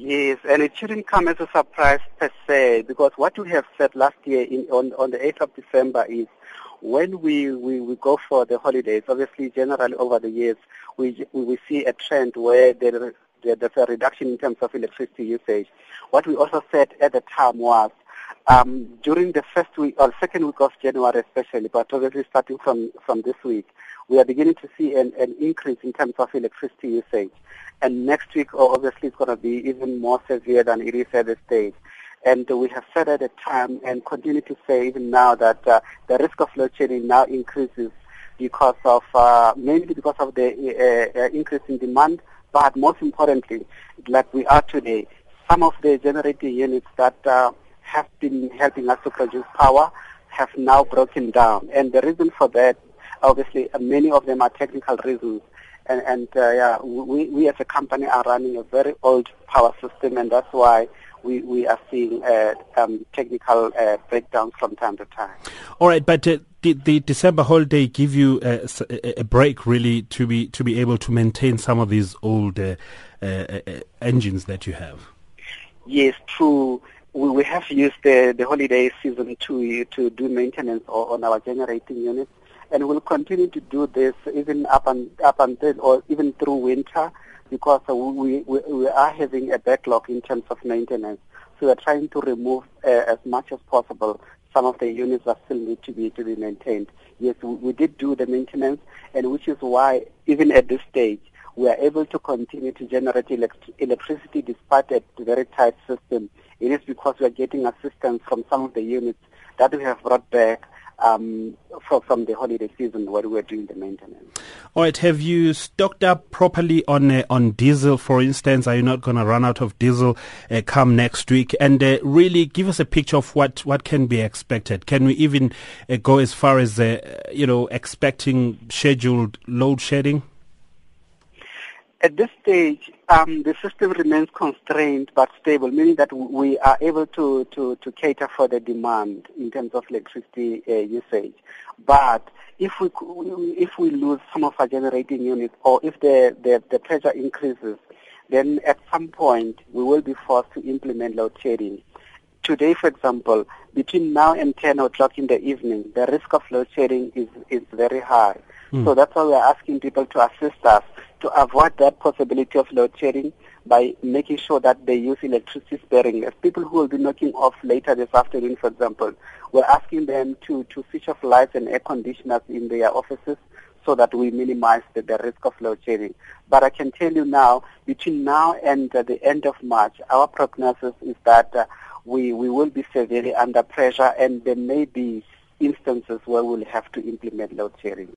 Yes, and it shouldn't come as a surprise per se, because what we have said last year in, on, on the 8th of December is when we, we, we go for the holidays, obviously generally over the years, we, we see a trend where there, there, there's a reduction in terms of electricity usage. What we also said at the time was um, during the first week or second week of January especially, but obviously starting from, from this week, we are beginning to see an, an increase in terms of electricity usage. And next week, obviously, it's going to be even more severe than it is at this stage. And we have said at the time and continue to say even now that uh, the risk of load shedding now increases because of, uh, mainly because of the uh, uh increase in demand, but most importantly, like we are today, some of the generating units that uh, have been helping us to produce power have now broken down. And the reason for that, obviously, uh, many of them are technical reasons. And, and uh, yeah, we, we as a company are running a very old power system, and that's why we, we are seeing uh, um, technical uh, breakdowns from time to time. All right, but uh, did the December holiday give you a, a, break really to be to be able to maintain some of these old uh, uh, engines that you have? Yes, true we, we have used the, the holiday season to to do maintenance on our generating units, and we'll continue to do this even up and up until or even through winter, because we, we we are having a backlog in terms of maintenance. So we're trying to remove uh, as much as possible some of the units that still need to be to be maintained. Yes, we, we did do the maintenance, and which is why even at this stage we are able to continue to generate elect- electricity despite a very tight system. Because we are getting assistance from some of the units that we have brought back um, for, from the holiday season where we were doing the maintenance. All right. Have you stocked up properly on uh, on diesel, for instance? Are you not going to run out of diesel uh, come next week? And uh, really give us a picture of what, what can be expected. Can we even uh, go as far as uh, you know expecting scheduled load shedding? At this stage, um, the system remains constrained but stable, meaning that we are able to, to, to cater for the demand in terms of electricity uh, usage. But if we if we lose some of our generating units, or if the, the, the pressure increases, then at some point we will be forced to implement load shedding. Today, for example, between now and 10 o'clock in the evening, the risk of load shedding is, is very high. Mm. So that's why we're asking people to assist us to avoid that possibility of load shedding by making sure that they use electricity sparingly. People who will be knocking off later this afternoon, for example, we're asking them to, to switch off lights and air conditioners in their offices so that we minimize the, the risk of load shedding. But I can tell you now, between now and uh, the end of March, our prognosis is that uh, we, we will be severely under pressure and there may be instances where we'll have to implement load shedding.